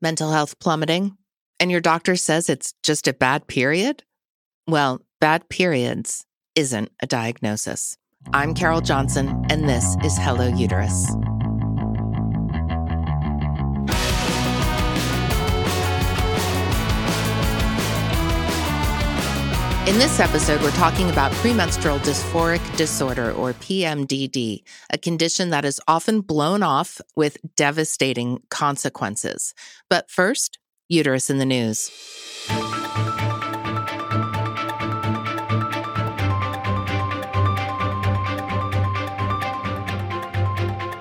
mental health plummeting, and your doctor says it's just a bad period? Well, bad periods isn't a diagnosis. I'm Carol Johnson, and this is Hello Uterus. In this episode, we're talking about premenstrual dysphoric disorder, or PMDD, a condition that is often blown off with devastating consequences. But first, uterus in the news.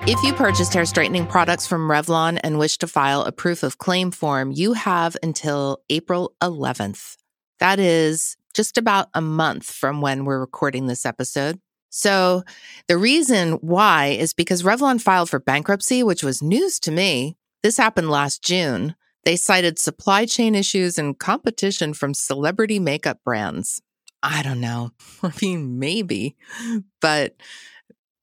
If you purchased hair straightening products from Revlon and wish to file a proof of claim form, you have until April 11th. That is just about a month from when we're recording this episode. So the reason why is because Revlon filed for bankruptcy, which was news to me. This happened last June. They cited supply chain issues and competition from celebrity makeup brands. I don't know. I mean, maybe, but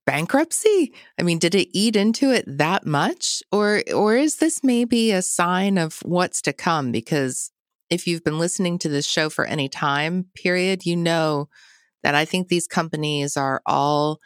bankruptcy? I mean, did it eat into it that much? Or or is this maybe a sign of what's to come? Because if you've been listening to this show for any time period, you know that I think these companies are all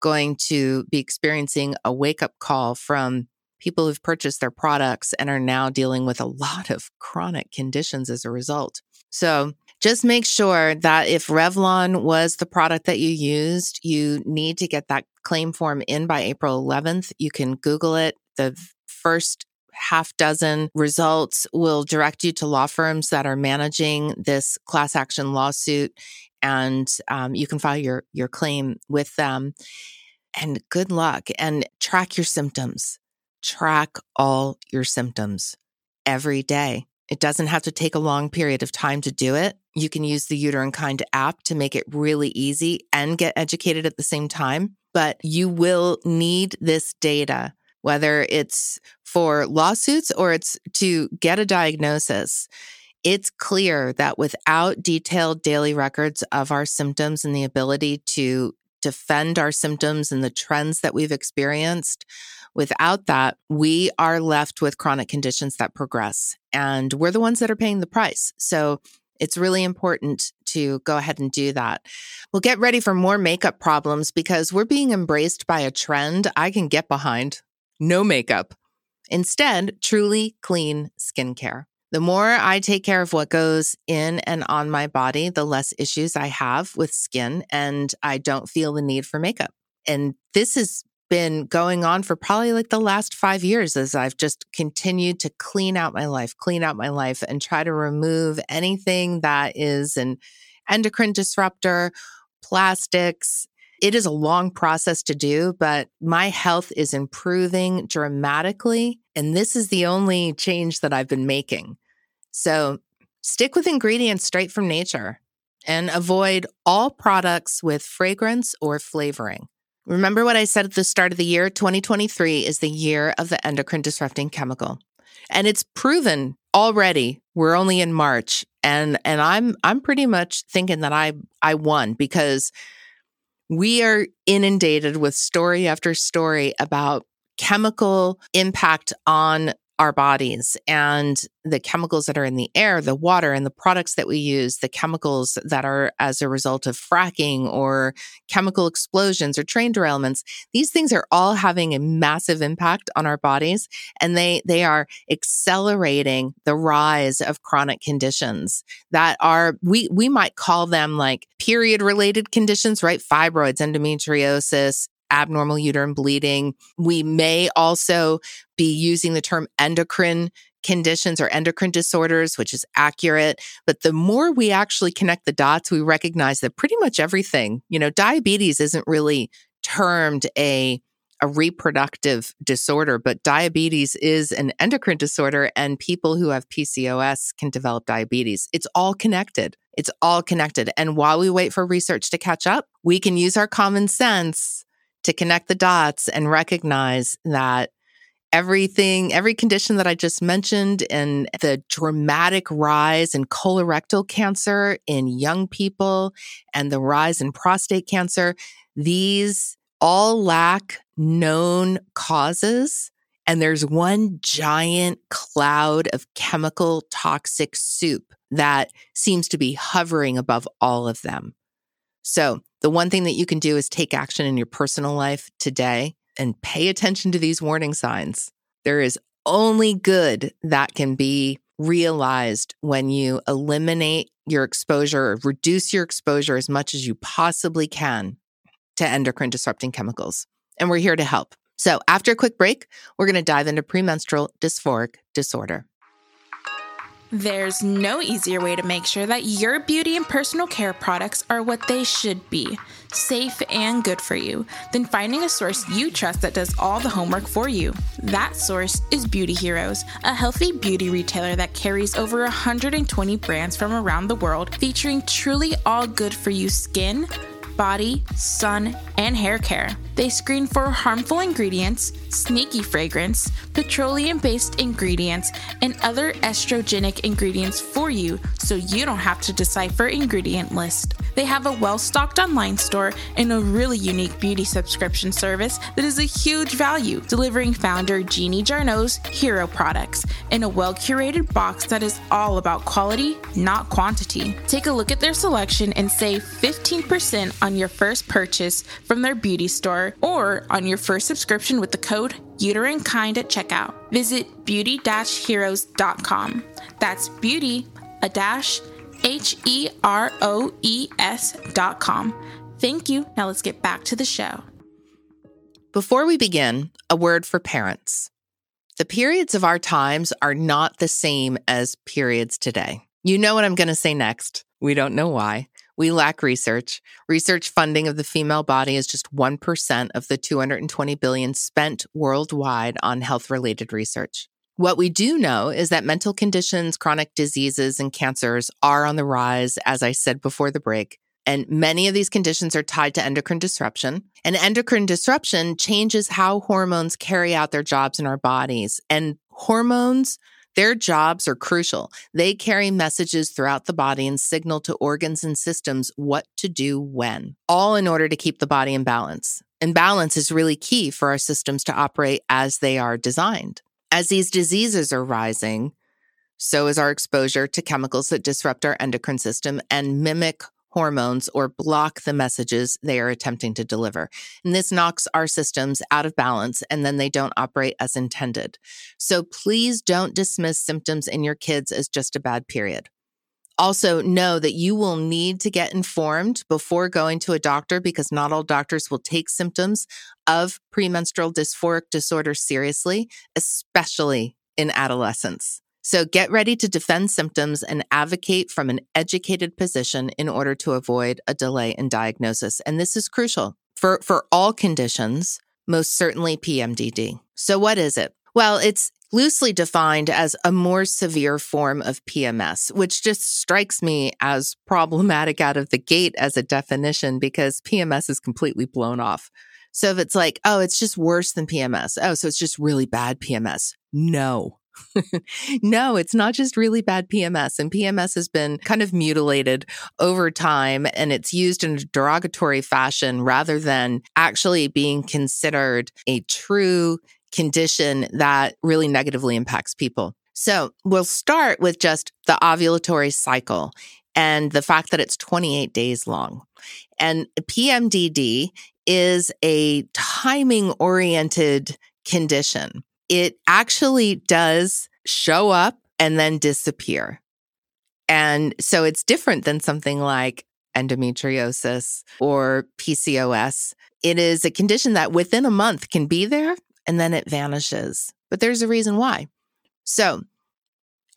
going to be experiencing a wake up call from people who've purchased their products and are now dealing with a lot of chronic conditions as a result. So just make sure that if Revlon was the product that you used, you need to get that claim form in by April 11th. You can Google it. The first half dozen results will direct you to law firms that are managing this class action lawsuit and um, you can file your your claim with them. And good luck and track your symptoms. Track all your symptoms every day. It doesn't have to take a long period of time to do it. You can use the uterine kind app to make it really easy and get educated at the same time but you will need this data whether it's for lawsuits or it's to get a diagnosis, it's clear that without detailed daily records of our symptoms and the ability to defend our symptoms and the trends that we've experienced, without that, we are left with chronic conditions that progress. And we're the ones that are paying the price. So it's really important to go ahead and do that. We'll get ready for more makeup problems because we're being embraced by a trend I can get behind no makeup. Instead, truly clean skincare. The more I take care of what goes in and on my body, the less issues I have with skin, and I don't feel the need for makeup. And this has been going on for probably like the last five years as I've just continued to clean out my life, clean out my life, and try to remove anything that is an endocrine disruptor, plastics, it is a long process to do, but my health is improving dramatically. And this is the only change that I've been making. So stick with ingredients straight from nature and avoid all products with fragrance or flavoring. Remember what I said at the start of the year? 2023 is the year of the endocrine disrupting chemical. And it's proven already. We're only in March and and I'm I'm pretty much thinking that I I won because we are inundated with story after story about chemical impact on our bodies and the chemicals that are in the air, the water, and the products that we use, the chemicals that are as a result of fracking or chemical explosions or train derailments. These things are all having a massive impact on our bodies and they, they are accelerating the rise of chronic conditions that are, we, we might call them like period related conditions, right? Fibroids, endometriosis, abnormal uterine bleeding. We may also be using the term endocrine conditions or endocrine disorders, which is accurate. But the more we actually connect the dots, we recognize that pretty much everything, you know, diabetes isn't really termed a a reproductive disorder, but diabetes is an endocrine disorder, and people who have PCOS can develop diabetes. It's all connected. It's all connected. And while we wait for research to catch up, we can use our common sense to connect the dots and recognize that everything, every condition that I just mentioned, and the dramatic rise in colorectal cancer in young people and the rise in prostate cancer, these all lack known causes And there's one giant cloud of chemical toxic soup that seems to be hovering above all of them. So, the one thing that you can do is take action in your personal life today and pay attention to these warning signs. There is only good that can be realized when you eliminate your exposure or reduce your exposure as much as you possibly can to endocrine disrupting chemicals. And we're here to help. So, after a quick break, we're going to dive into premenstrual dysphoric disorder. There's no easier way to make sure that your beauty and personal care products are what they should be safe and good for you than finding a source you trust that does all the homework for you. That source is Beauty Heroes, a healthy beauty retailer that carries over 120 brands from around the world featuring truly all good for you skin body, sun, and hair care. They screen for harmful ingredients, sneaky fragrance, petroleum based ingredients, and other estrogenic ingredients for you so you don't have to decipher ingredient list. They have a well stocked online store and a really unique beauty subscription service that is a huge value, delivering founder Jeannie Jarnot's hero products in a well curated box that is all about quality, not quantity. Take a look at their selection and save 15% on your first purchase from their beauty store or on your first subscription with the code uterine_kind at checkout. Visit beauty heroes.com. That's beauty, a dash, H E R O E S dot com. Thank you. Now let's get back to the show. Before we begin, a word for parents. The periods of our times are not the same as periods today. You know what I'm going to say next. We don't know why. We lack research. Research funding of the female body is just 1% of the 220 billion spent worldwide on health related research. What we do know is that mental conditions, chronic diseases, and cancers are on the rise, as I said before the break. And many of these conditions are tied to endocrine disruption. And endocrine disruption changes how hormones carry out their jobs in our bodies. And hormones, their jobs are crucial. They carry messages throughout the body and signal to organs and systems what to do when, all in order to keep the body in balance. And balance is really key for our systems to operate as they are designed. As these diseases are rising, so is our exposure to chemicals that disrupt our endocrine system and mimic hormones or block the messages they are attempting to deliver. And this knocks our systems out of balance and then they don't operate as intended. So please don't dismiss symptoms in your kids as just a bad period. Also, know that you will need to get informed before going to a doctor because not all doctors will take symptoms of premenstrual dysphoric disorder seriously, especially in adolescence. So get ready to defend symptoms and advocate from an educated position in order to avoid a delay in diagnosis. And this is crucial for, for all conditions, most certainly PMDD. So what is it? Well, it's loosely defined as a more severe form of PMS, which just strikes me as problematic out of the gate as a definition because PMS is completely blown off. So if it's like, oh, it's just worse than PMS. Oh, so it's just really bad PMS. No. no, it's not just really bad PMS. And PMS has been kind of mutilated over time and it's used in a derogatory fashion rather than actually being considered a true condition that really negatively impacts people. So we'll start with just the ovulatory cycle and the fact that it's 28 days long. And PMDD is a timing oriented condition. It actually does show up and then disappear. And so it's different than something like endometriosis or PCOS. It is a condition that within a month can be there and then it vanishes. But there's a reason why. So,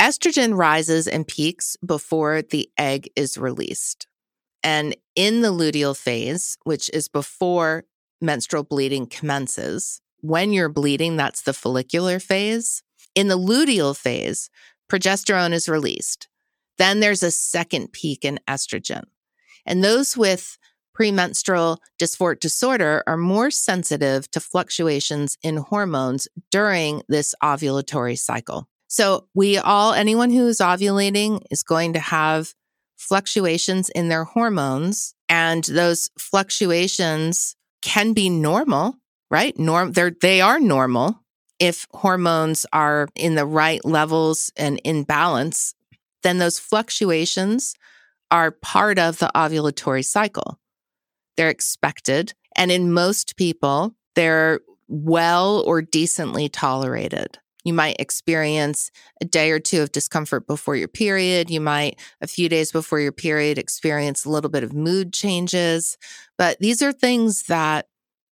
estrogen rises and peaks before the egg is released. And in the luteal phase, which is before menstrual bleeding commences, when you're bleeding, that's the follicular phase. In the luteal phase, progesterone is released. Then there's a second peak in estrogen. And those with premenstrual dysphoric disorder are more sensitive to fluctuations in hormones during this ovulatory cycle. So, we all, anyone who is ovulating is going to have fluctuations in their hormones, and those fluctuations can be normal, right? Norm, they're, they are normal. if hormones are in the right levels and in balance, then those fluctuations are part of the ovulatory cycle. They're expected. And in most people, they're well or decently tolerated. You might experience a day or two of discomfort before your period. You might, a few days before your period, experience a little bit of mood changes. But these are things that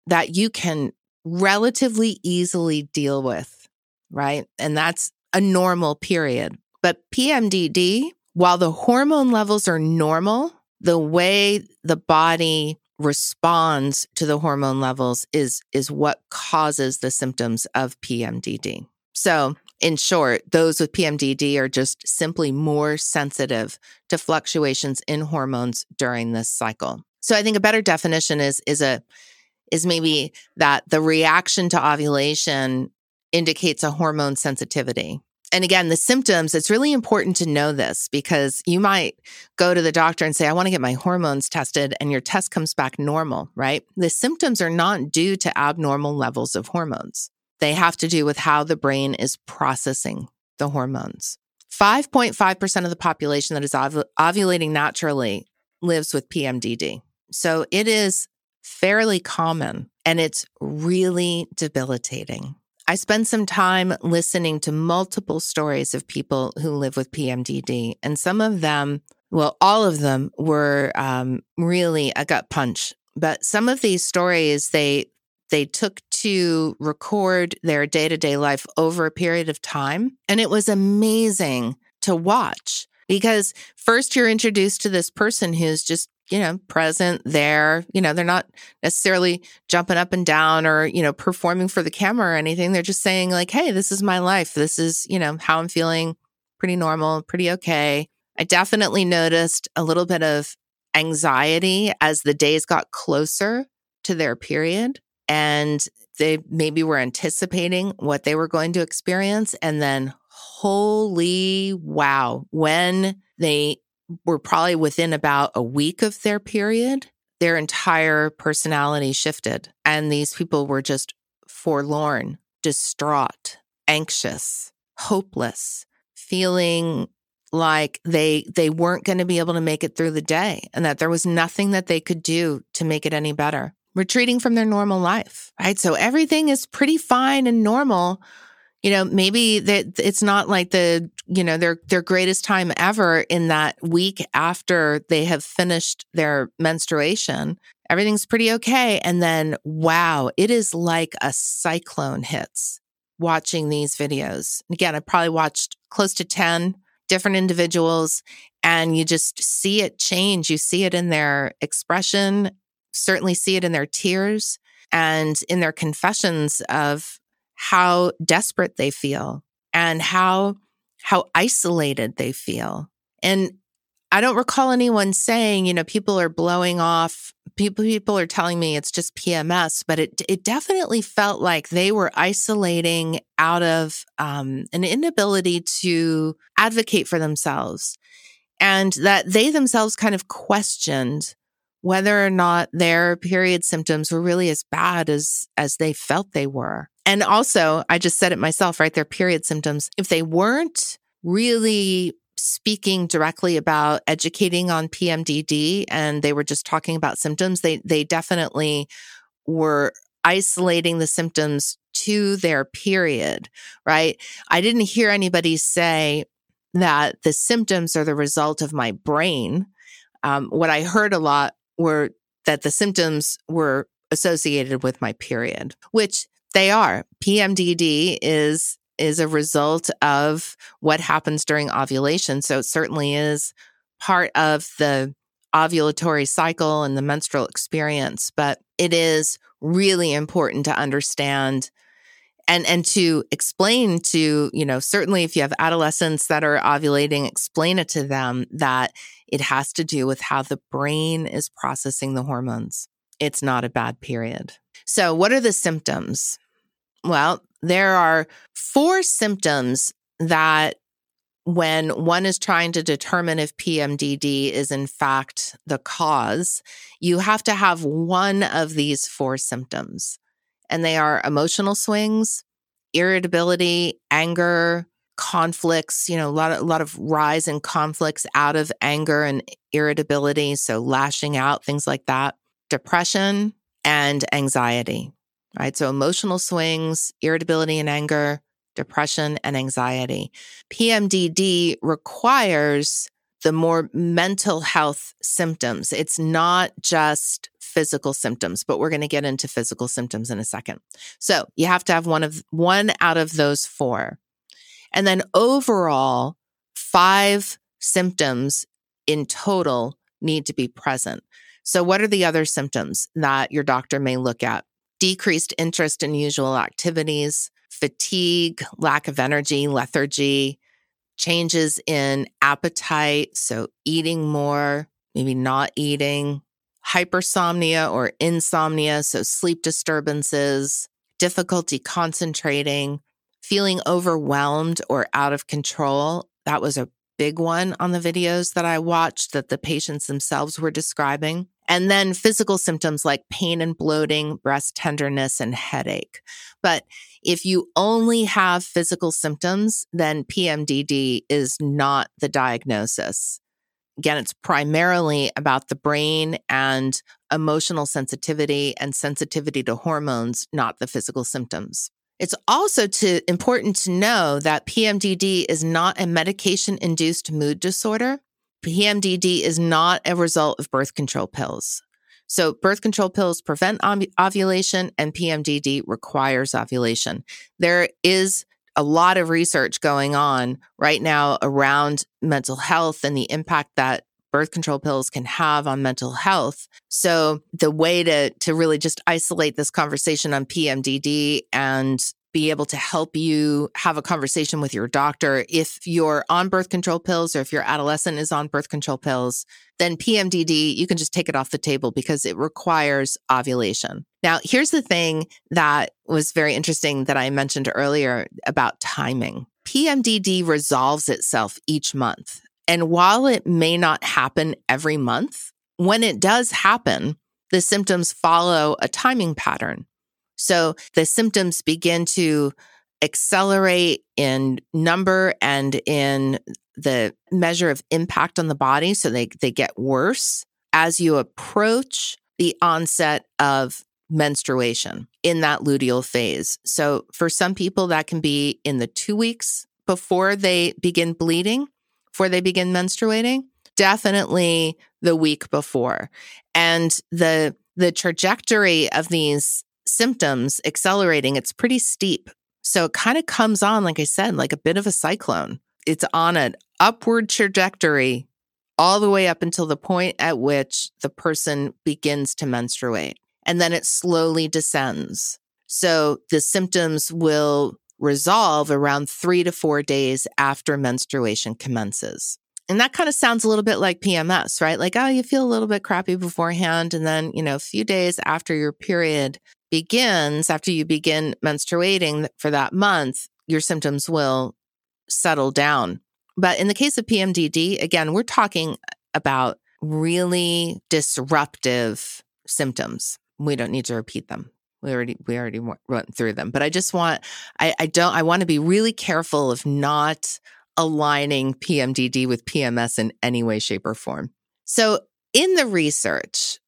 that you can relatively easily deal with, right? And that's a normal period. But PMDD, while the hormone levels are normal, the way the body responds to the hormone levels is is what causes the symptoms of PMDD. So, in short, those with PMDD are just simply more sensitive to fluctuations in hormones during this cycle. So, I think a better definition is is a is maybe that the reaction to ovulation indicates a hormone sensitivity and again, the symptoms, it's really important to know this because you might go to the doctor and say, I want to get my hormones tested, and your test comes back normal, right? The symptoms are not due to abnormal levels of hormones. They have to do with how the brain is processing the hormones. 5.5% of the population that is ov- ovulating naturally lives with PMDD. So it is fairly common and it's really debilitating. I spent some time listening to multiple stories of people who live with PMDD, and some of them, well, all of them were um, really a gut punch. But some of these stories, they they took to record their day to day life over a period of time, and it was amazing to watch because first you're introduced to this person who's just you know, present there. You know, they're not necessarily jumping up and down or, you know, performing for the camera or anything. They're just saying, like, hey, this is my life. This is, you know, how I'm feeling pretty normal, pretty okay. I definitely noticed a little bit of anxiety as the days got closer to their period. And they maybe were anticipating what they were going to experience. And then, holy wow, when they were probably within about a week of their period, their entire personality shifted. And these people were just forlorn, distraught, anxious, hopeless, feeling like they they weren't going to be able to make it through the day and that there was nothing that they could do to make it any better retreating from their normal life right so everything is pretty fine and normal you know maybe that it's not like the you know their their greatest time ever in that week after they have finished their menstruation. Everything's pretty okay. And then wow it is like a cyclone hits watching these videos. Again i probably watched close to 10 different individuals and you just see it change. You see it in their expression certainly see it in their tears and in their confessions of how desperate they feel and how how isolated they feel. And I don't recall anyone saying, you know, people are blowing off. People people are telling me it's just PMS, but it it definitely felt like they were isolating out of um, an inability to advocate for themselves, and that they themselves kind of questioned whether or not their period symptoms were really as bad as as they felt they were. And also, I just said it myself, right? Their period symptoms, if they weren't really speaking directly about educating on PMDD and they were just talking about symptoms, they they definitely were isolating the symptoms to their period, right? I didn't hear anybody say that the symptoms are the result of my brain. Um, what I heard a lot were that the symptoms were associated with my period, which they are. PMDD is is a result of what happens during ovulation. So it certainly is part of the ovulatory cycle and the menstrual experience, but it is really important to understand and and to explain to, you know, certainly if you have adolescents that are ovulating, explain it to them that it has to do with how the brain is processing the hormones. It's not a bad period. So, what are the symptoms? Well, there are four symptoms that when one is trying to determine if PMDD is in fact the cause, you have to have one of these four symptoms. And they are emotional swings, irritability, anger, conflicts, you know, a lot of, a lot of rise in conflicts out of anger and irritability. So lashing out, things like that, depression and anxiety, right? So emotional swings, irritability and anger, depression and anxiety. PMDD requires the more mental health symptoms. It's not just physical symptoms, but we're going to get into physical symptoms in a second. So you have to have one of one out of those four. And then overall, five symptoms in total need to be present. So what are the other symptoms that your doctor may look at? Decreased interest in usual activities, fatigue, lack of energy, lethargy, changes in appetite. So eating more, maybe not eating, hypersomnia or insomnia. So sleep disturbances, difficulty concentrating, feeling overwhelmed or out of control. That was a big one on the videos that I watched that the patients themselves were describing. And then physical symptoms like pain and bloating, breast tenderness, and headache. But if you only have physical symptoms, then PMDD is not the diagnosis. Again, it's primarily about the brain and emotional sensitivity and sensitivity to hormones, not the physical symptoms. It's also to, important to know that PMDD is not a medication induced mood disorder. PMDD is not a result of birth control pills. So, birth control pills prevent ovulation, and PMDD requires ovulation. There is a lot of research going on right now around mental health and the impact that birth control pills can have on mental health. So the way to to really just isolate this conversation on PMDD and be able to help you have a conversation with your doctor if you're on birth control pills or if your adolescent is on birth control pills then PMDD you can just take it off the table because it requires ovulation. Now here's the thing that was very interesting that I mentioned earlier about timing. PMDD resolves itself each month. And while it may not happen every month, when it does happen, the symptoms follow a timing pattern. So the symptoms begin to accelerate in number and in the measure of impact on the body. So they, they get worse as you approach the onset of menstruation in that luteal phase. So for some people, that can be in the two weeks before they begin bleeding before they begin menstruating? Definitely the week before. And the the trajectory of these symptoms accelerating, it's pretty steep. So it kind of comes on, like I said, like a bit of a cyclone. It's on an upward trajectory all the way up until the point at which the person begins to menstruate. And then it slowly descends. So the symptoms will resolve around three to four days after menstruation commences. And that kind of sounds a little bit like PMS, right? Like, oh, you feel a little bit crappy beforehand. And then, you know, a few days after your period begins, after you begin menstruating for that month, your symptoms will settle down. But in the case of PMDD, again, we're talking about really disruptive symptoms. We don't need to repeat them we already we already went through them but i just want i i don't i want to be really careful of not aligning pmdd with pms in any way shape or form so in the research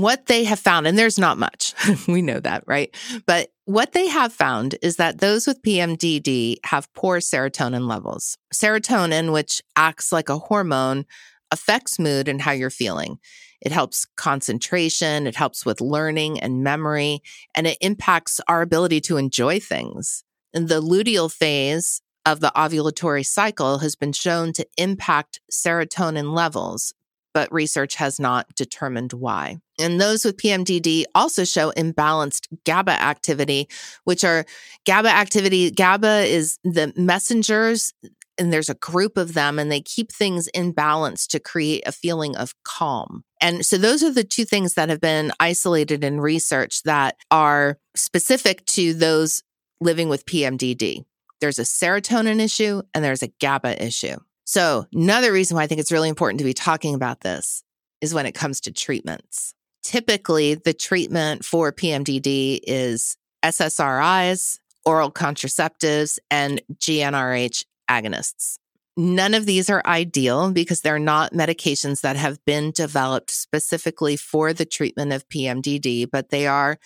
what they have found and there's not much. We know that right? But what they have found is that those with pmdd have poor serotonin levels. Serotonin which acts like a hormone affects mood and how you're feeling. It helps concentration, it helps with learning and memory, and it impacts our ability to enjoy things. And the luteal phase of the ovulatory cycle has been shown to impact serotonin levels, but research has not determined why. And those with PMDD also show imbalanced GABA activity, which are GABA activity. GABA is the messengers and there's a group of them and they keep things in balance to create a feeling of calm. And so those are the two things that have been isolated in research that are specific to those living with PMDD. There's a serotonin issue and there's a GABA issue. So another reason why I think it's really important to be talking about this is when it comes to treatments. Typically, the treatment for PMDD is SSRIs oral contraceptives, and GnRH agonists. None of these are ideal because they're not medications that have been developed specifically for the treatment of PMDD, but they are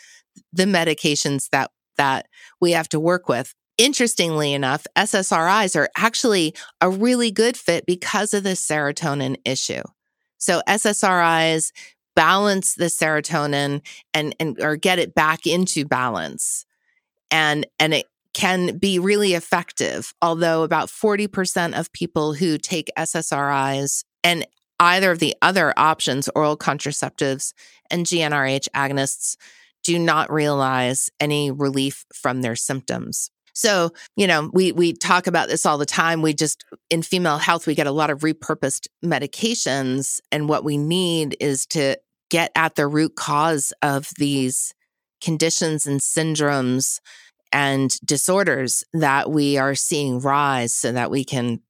the medications that that we have to work with. Interestingly enough, SSRIs are actually a really good fit because of the serotonin issue. So SSRIs balance the serotonin and and or get it back into balance. And and it can be really effective, although about 40% of people who take SSRIs and either of the other options, oral contraceptives and GnRH agonists, do not realize any relief from their symptoms. So, you know, we we talk about this all the time. We just in female health we get a lot of repurposed medications and what we need is to get at the root cause of these conditions and syndromes and disorders that we are seeing rise so that we can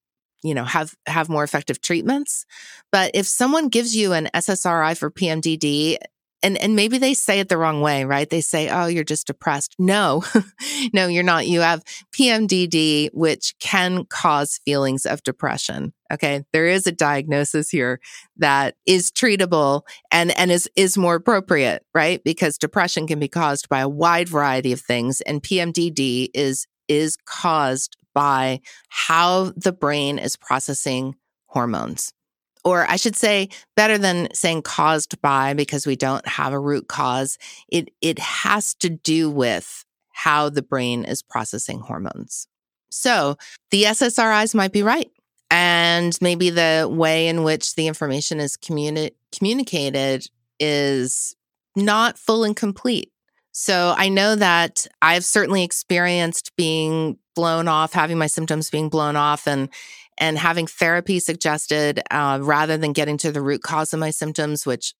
you know have have more effective treatments but if someone gives you an SSRI for PMDD and and maybe they say it the wrong way right? They say oh you're just depressed. No no you're not. You have pmdd which can cause feelings of depression okay? There is a diagnosis here that is treatable and and is is more appropriate right? Because depression can be caused by a wide variety of things and pmdd is is caused by how the brain is processing hormones or I should say better than saying caused by because we don't have a root cause. It it has to do with how the brain is processing hormones. So the SSRIs might be right. And maybe the way in which the information is communi- communicated is not full and complete. So I know that I've certainly experienced being blown off, having my symptoms being blown off, and and having therapy suggested uh, rather than getting to the root cause of my symptoms, which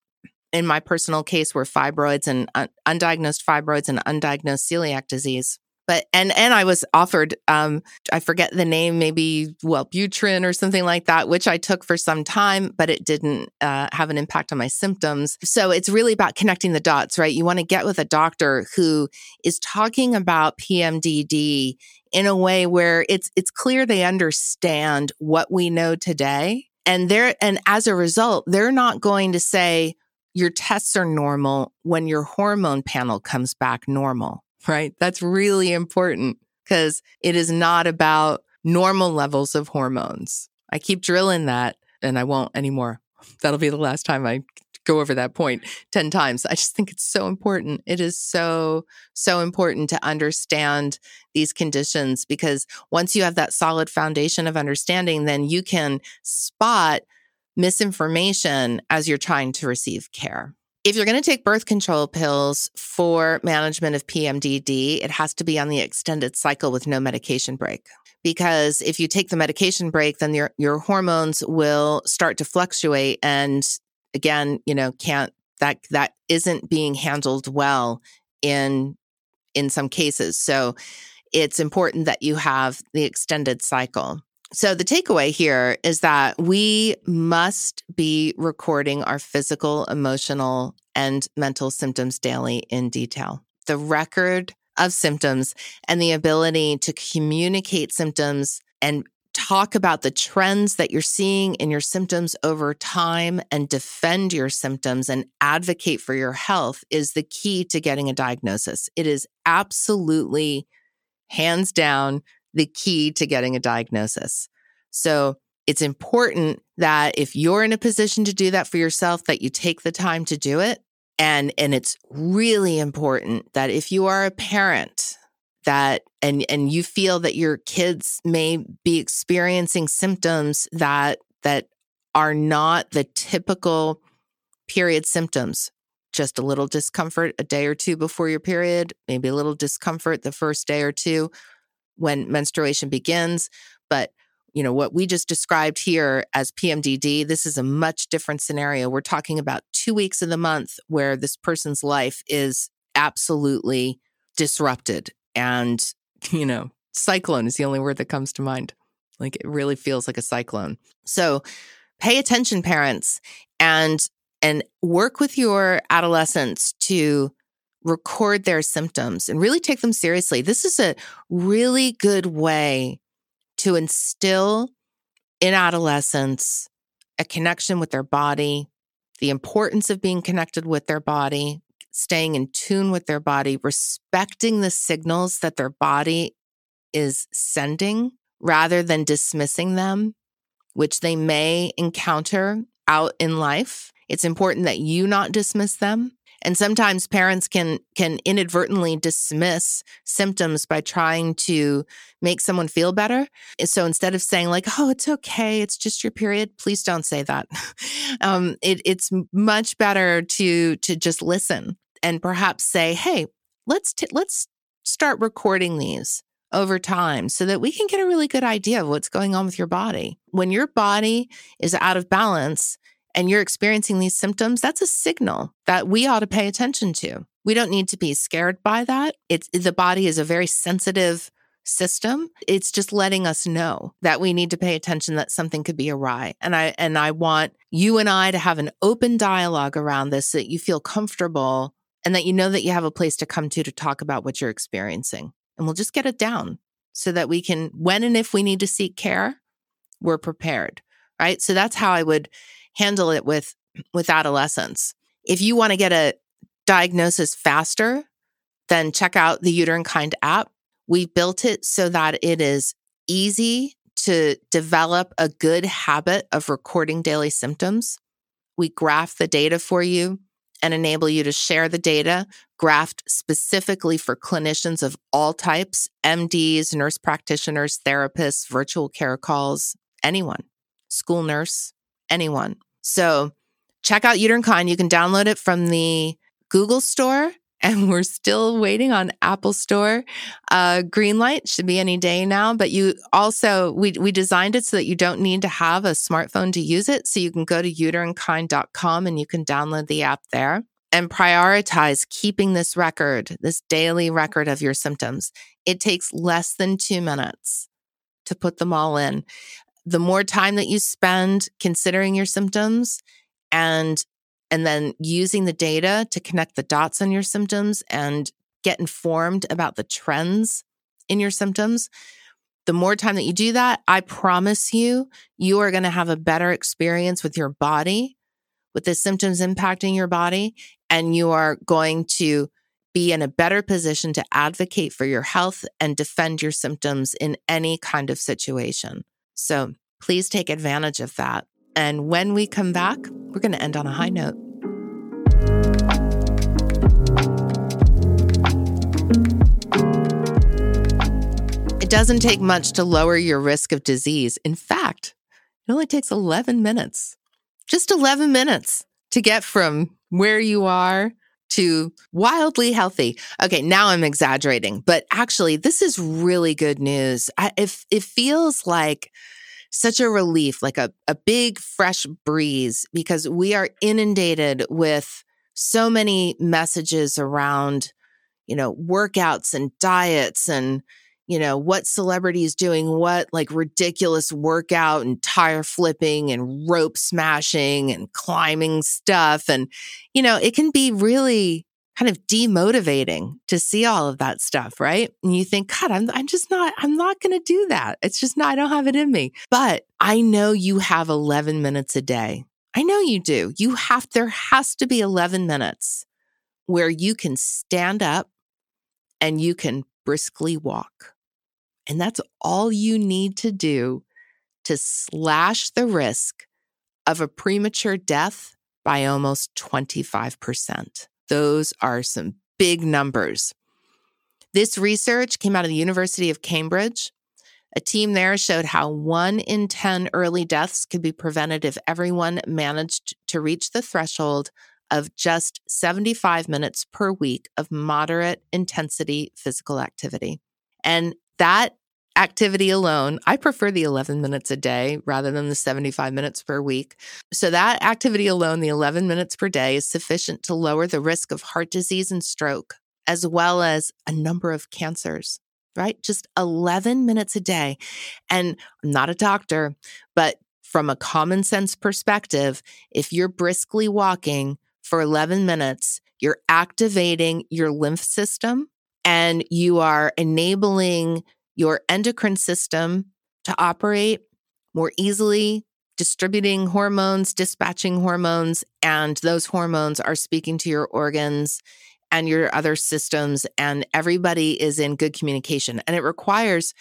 in my personal case were fibroids and un- undiagnosed fibroids and undiagnosed celiac disease. But and and I was offered um, I forget the name maybe Wellbutrin or something like that which I took for some time but it didn't uh, have an impact on my symptoms. So it's really about connecting the dots, right? You want to get with a doctor who is talking about PMDD in a way where it's it's clear they understand what we know today and they're and as a result they're not going to say your tests are normal when your hormone panel comes back normal right that's really important because it is not about normal levels of hormones i keep drilling that and i won't anymore that'll be the last time i go over that point 10 times. I just think it's so important. It is so, so important to understand these conditions because once you have that solid foundation of understanding, then you can spot misinformation as you're trying to receive care. If you're going to take birth control pills for management of PMDD, it has to be on the extended cycle with no medication break because if you take the medication break then your your hormones will start to fluctuate and again, you know, can't that that isn't being handled well in in some cases. So it's important that you have the extended cycle. So the takeaway here is that we must be recording our physical, emotional, and mental symptoms daily in detail. The record of symptoms and the ability to communicate symptoms and talk about the trends that you're seeing in your symptoms over time and defend your symptoms and advocate for your health is the key to getting a diagnosis. It is absolutely, hands down, the key to getting a diagnosis. So it's important that if you're in a position to do that for yourself, that you take the time to do it. And, and it's really important that if you are a parent that and and you feel that your kids may be experiencing symptoms that that are not the typical period symptoms just a little discomfort a day or two before your period maybe a little discomfort the first day or two when menstruation begins but you know what we just described here as PMDD this is a much different scenario we're talking about 2 weeks of the month where this person's life is absolutely disrupted and, you know, cyclone is the only word that comes to mind. Like it really feels like a cyclone. So pay attention, parents, and and work with your adolescents to record their symptoms and really take them seriously. This is a really good way to instill in adolescents a connection with their body, the importance of being connected with their body, staying in tune with their body, respecting the signals that their body is sending rather than dismissing them, which they may encounter out in life. It's important that you not dismiss them. And sometimes parents can can inadvertently dismiss symptoms by trying to make someone feel better. So instead of saying like, "Oh, it's okay, it's just your period," please don't say that. um, it, it's much better to to just listen and perhaps say, "Hey, let's t- let's start recording these." over time so that we can get a really good idea of what's going on with your body. When your body is out of balance and you're experiencing these symptoms, that's a signal that we ought to pay attention to. We don't need to be scared by that. It's the body is a very sensitive system. It's just letting us know that we need to pay attention that something could be awry. And I and I want you and I to have an open dialogue around this so that you feel comfortable and that you know that you have a place to come to to talk about what you're experiencing. And we'll just get it down so that we can when and if we need to seek care, we're prepared. Right? So that's how I would handle it with with adolescents. If you want to get a diagnosis faster, then check out the Uterine Kind app. We built it so that it is easy to develop a good habit of recording daily symptoms. We graph the data for you and enable you to share the data graphed specifically for clinicians of all types MDs, nurse practitioners, therapists, virtual care calls, anyone, school nurse, anyone. So check out Uterine Kind. You can download it from the Google Store and we're still waiting on Apple Store. Uh, green light should be any day now, but you also we we designed it so that you don't need to have a smartphone to use it. So you can go to uterinekind.com and you can download the app there and prioritize keeping this record, this daily record of your symptoms. It takes less than two minutes to put them all in. The more time that you spend considering your symptoms and and then using the data to connect the dots on your symptoms and get informed about the trends in your symptoms. The more time that you do that, I promise you, you are going to have a better experience with your body, with the symptoms impacting your body, and you are going to be in a better position to advocate for your health and defend your symptoms in any kind of situation. So please take advantage of that. And when we come back, we're going to end on a high note. It doesn't take much to lower your risk of disease. In fact, it only takes 11 minutes, just 11 minutes to get from where you are to wildly healthy. Okay, now I'm exaggerating, but actually, this is really good news. I, if it feels like such a relief, like a, a big fresh breeze, because we are inundated with so many messages around, you know, workouts and diets and, you know, what celebrities doing what, like ridiculous workout and tire flipping and rope smashing and climbing stuff. And, you know, it can be really kind of demotivating to see all of that stuff, right? And you think, God, I'm, I'm just not, I'm not going to do that. It's just not, I don't have it in me. But I know you have 11 minutes a day. I know you do. You have, there has to be 11 minutes where you can stand up and you can briskly walk. And that's all you need to do to slash the risk of a premature death by almost 25%. Those are some big numbers. This research came out of the University of Cambridge. A team there showed how one in 10 early deaths could be prevented if everyone managed to reach the threshold of just 75 minutes per week of moderate intensity physical activity. And that activity alone, I prefer the 11 minutes a day rather than the 75 minutes per week. So, that activity alone, the 11 minutes per day, is sufficient to lower the risk of heart disease and stroke, as well as a number of cancers, right? Just 11 minutes a day. And I'm not a doctor, but from a common sense perspective, if you're briskly walking for 11 minutes, you're activating your lymph system and you are enabling your endocrine system to operate more easily, distributing hormones, dispatching hormones, and those hormones are speaking to your organs and your other systems and everybody is in good communication and it requires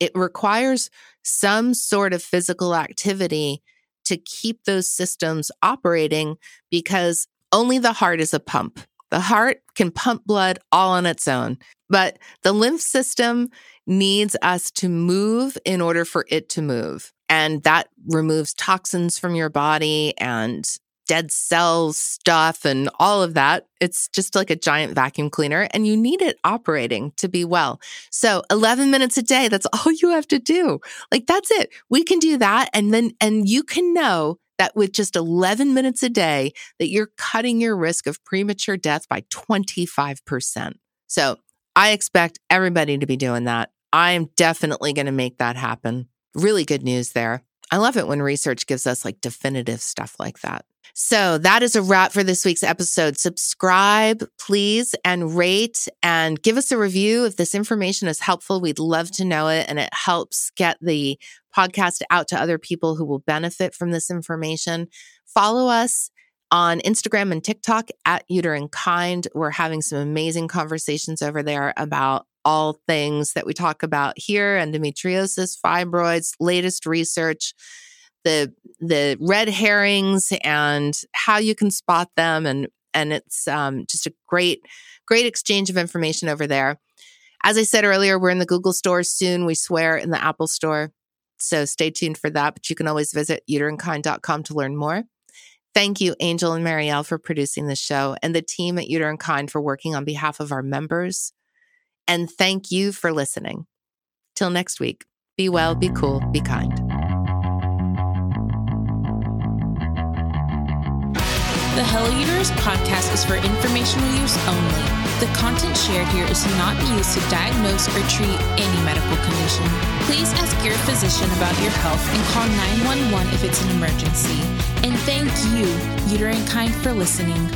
it requires some sort of physical activity to keep those systems operating because only the heart is a pump. The heart can pump blood all on its own, but the lymph system needs us to move in order for it to move. And that removes toxins from your body and dead cells stuff and all of that. It's just like a giant vacuum cleaner and you need it operating to be well. So 11 minutes a day, that's all you have to do. Like that's it. We can do that. And then, and you can know that with just 11 minutes a day that you're cutting your risk of premature death by 25%. So I expect everybody to be doing that. I am definitely going to make that happen. Really good news there. I love it when research gives us like definitive stuff like that. So that is a wrap for this week's episode. Subscribe, please, and rate and give us a review. If this information is helpful, we'd love to know it. And it helps get the podcast out to other people who will benefit from this information. Follow us on Instagram and TikTok at Uterine Kind. We're having some amazing conversations over there about all things that we talk about here endometriosis, fibroids, latest research the the red herrings and how you can spot them and and it's um, just a great great exchange of information over there. As i said earlier we're in the google store soon. We swear in the apple store. So stay tuned for that but you can always visit uterinekind.com to learn more. Thank you angel and marielle for producing the show and the team at uterine kind for working on behalf of our members and thank you for listening till next week be well be cool be kind The Hello Uterus podcast is for informational use only. The content shared here is not used to diagnose or treat any medical condition. Please ask your physician about your health and call 911 if it's an emergency. And thank you, Uterine Kind, for listening.